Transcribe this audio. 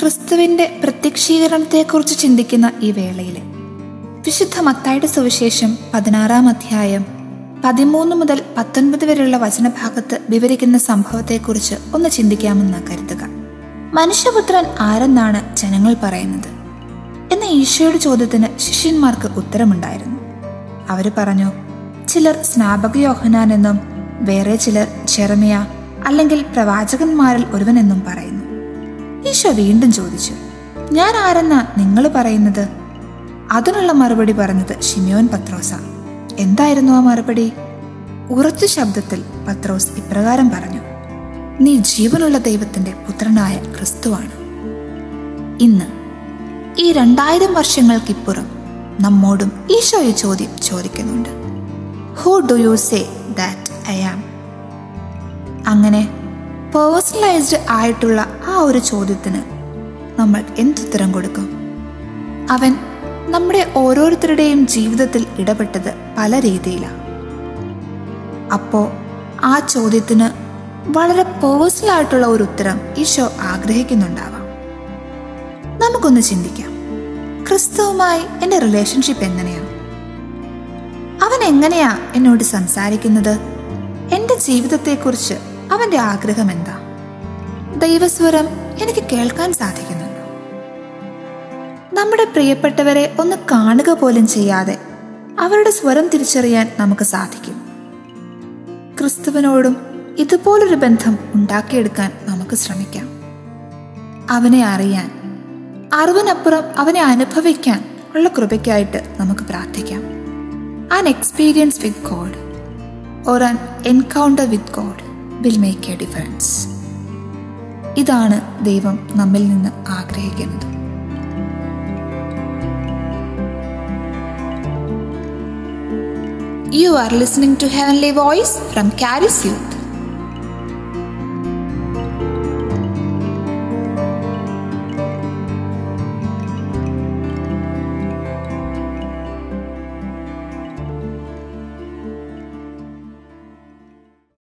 ക്രിസ്തുവിന്റെ പ്രത്യക്ഷീകരണത്തെക്കുറിച്ച് ചിന്തിക്കുന്ന ഈ വേളയിൽ വിശുദ്ധ മത്തായുടെ സുവിശേഷം പതിനാറാം അധ്യായം പതിമൂന്ന് മുതൽ പത്തൊൻപത് വരെയുള്ള വചനഭാഗത്ത് വിവരിക്കുന്ന സംഭവത്തെക്കുറിച്ച് ഒന്ന് ചിന്തിക്കാമെന്ന് കരുതുക. മനുഷ്യപുത്രൻ ആരെന്നാണ് ജനങ്ങൾ പറയുന്നത്? എന്ന ഈശോയുടെ ചോദ്യത്തിന് ശിഷ്യന്മാർക്ക് ഉത്തരമുണ്ടായിരുന്നു. അവർ പറഞ്ഞു ചിലർ സ്നാപക യോഹനാൻ എന്നും വേറെ ചിലർ ചെറമിയ അല്ലെങ്കിൽ പ്രവാചകന്മാരിൽ ഒരുവനെന്നും പറയുന്നു. ഈശോ വീണ്ടും ചോദിച്ചു ഞാൻ ആരെന്നാ നിങ്ങൾ പറയുന്നത്? അതിനുള്ള മറുപടി പറഞ്ഞത് ഷിമിയോൻ പത്രോസ. എന്തായിരുന്നു ആ മറുപടി? ഉറച്ച ശബ്ദത്തിൽ പത്രോസ് ഇപ്രകാരം പറഞ്ഞു നീ ജീവനുള്ള ദൈവത്തിന്റെ പുത്രനായ ക്രിസ്തുവാണ്. ഇന്ന് ഈ രണ്ടായിരം വർഷങ്ങൾക്കിപ്പുറം നമ്മോടും ഈശോ ഈ ചോദ്യം ചോദിക്കുന്നുണ്ട്. Who do you say that I am അങ്ങനെ പേഴ്സണലൈസ്ഡ് ആയിട്ടുള്ള ആ ഒരു ചോദ്യത്തിന് നമ്മൾ എന്തുത്തരം കൊടുക്കും? അവൻ നമ്മുടെ ഓരോരുത്തരുടെയും ജീവിതത്തിൽ ഇടപെട്ടത് പല രീതിയിലാണ് അപ്പോൾ ആ ചോദ്യത്തിന് വളരെ പേഴ്സണൽ ആയിട്ടുള്ള ഒരു ഉത്തരം ഈശോ ആഗ്രഹിക്കുന്നുണ്ടാവാം. നമുക്കൊന്ന് ചിന്തിക്കാം. ക്രിസ്തുവുമായി എന്റെ റിലേഷൻഷിപ്പ് എങ്ങനെയാണ് അവൻ എങ്ങനെയാ എന്നോട് സംസാരിക്കുന്നത്? എന്റെ ജീവിതത്തെക്കുറിച്ച് അവന്റെ ആഗ്രഹം എന്താ? ദൈവസ്വരം എനിക്ക് കേൾക്കാൻ സാധിക്കുന്നുണ്ടോ? നമ്മുടെ പ്രിയപ്പെട്ടവരെ ഒന്ന് കാണുക പോലും ചെയ്യാതെ അവരുടെ സ്വരം തിരിച്ചറിയാൻ നമുക്ക് സാധിക്കും. ക്രിസ്തുവിനോടും ഇതുപോലൊരു ബന്ധം ഉണ്ടാക്കിയെടുക്കാൻ നമുക്ക് ശ്രമിക്കാം. അവനെ അറിയാൻ അറിവിനപ്പുറം അവനെ അനുഭവിക്കാൻ ഉള്ള കൃപയ്ക്കായിട്ട് നമുക്ക് പ്രാർത്ഥിക്കാം. An experience with God or an encounter with God will make a difference ഇതാണ് ദൈവം നമ്മിൽ നിന്ന് ആഗ്രഹിക്കുന്നത് You are listening to Heavenly Voice from Caris Youth.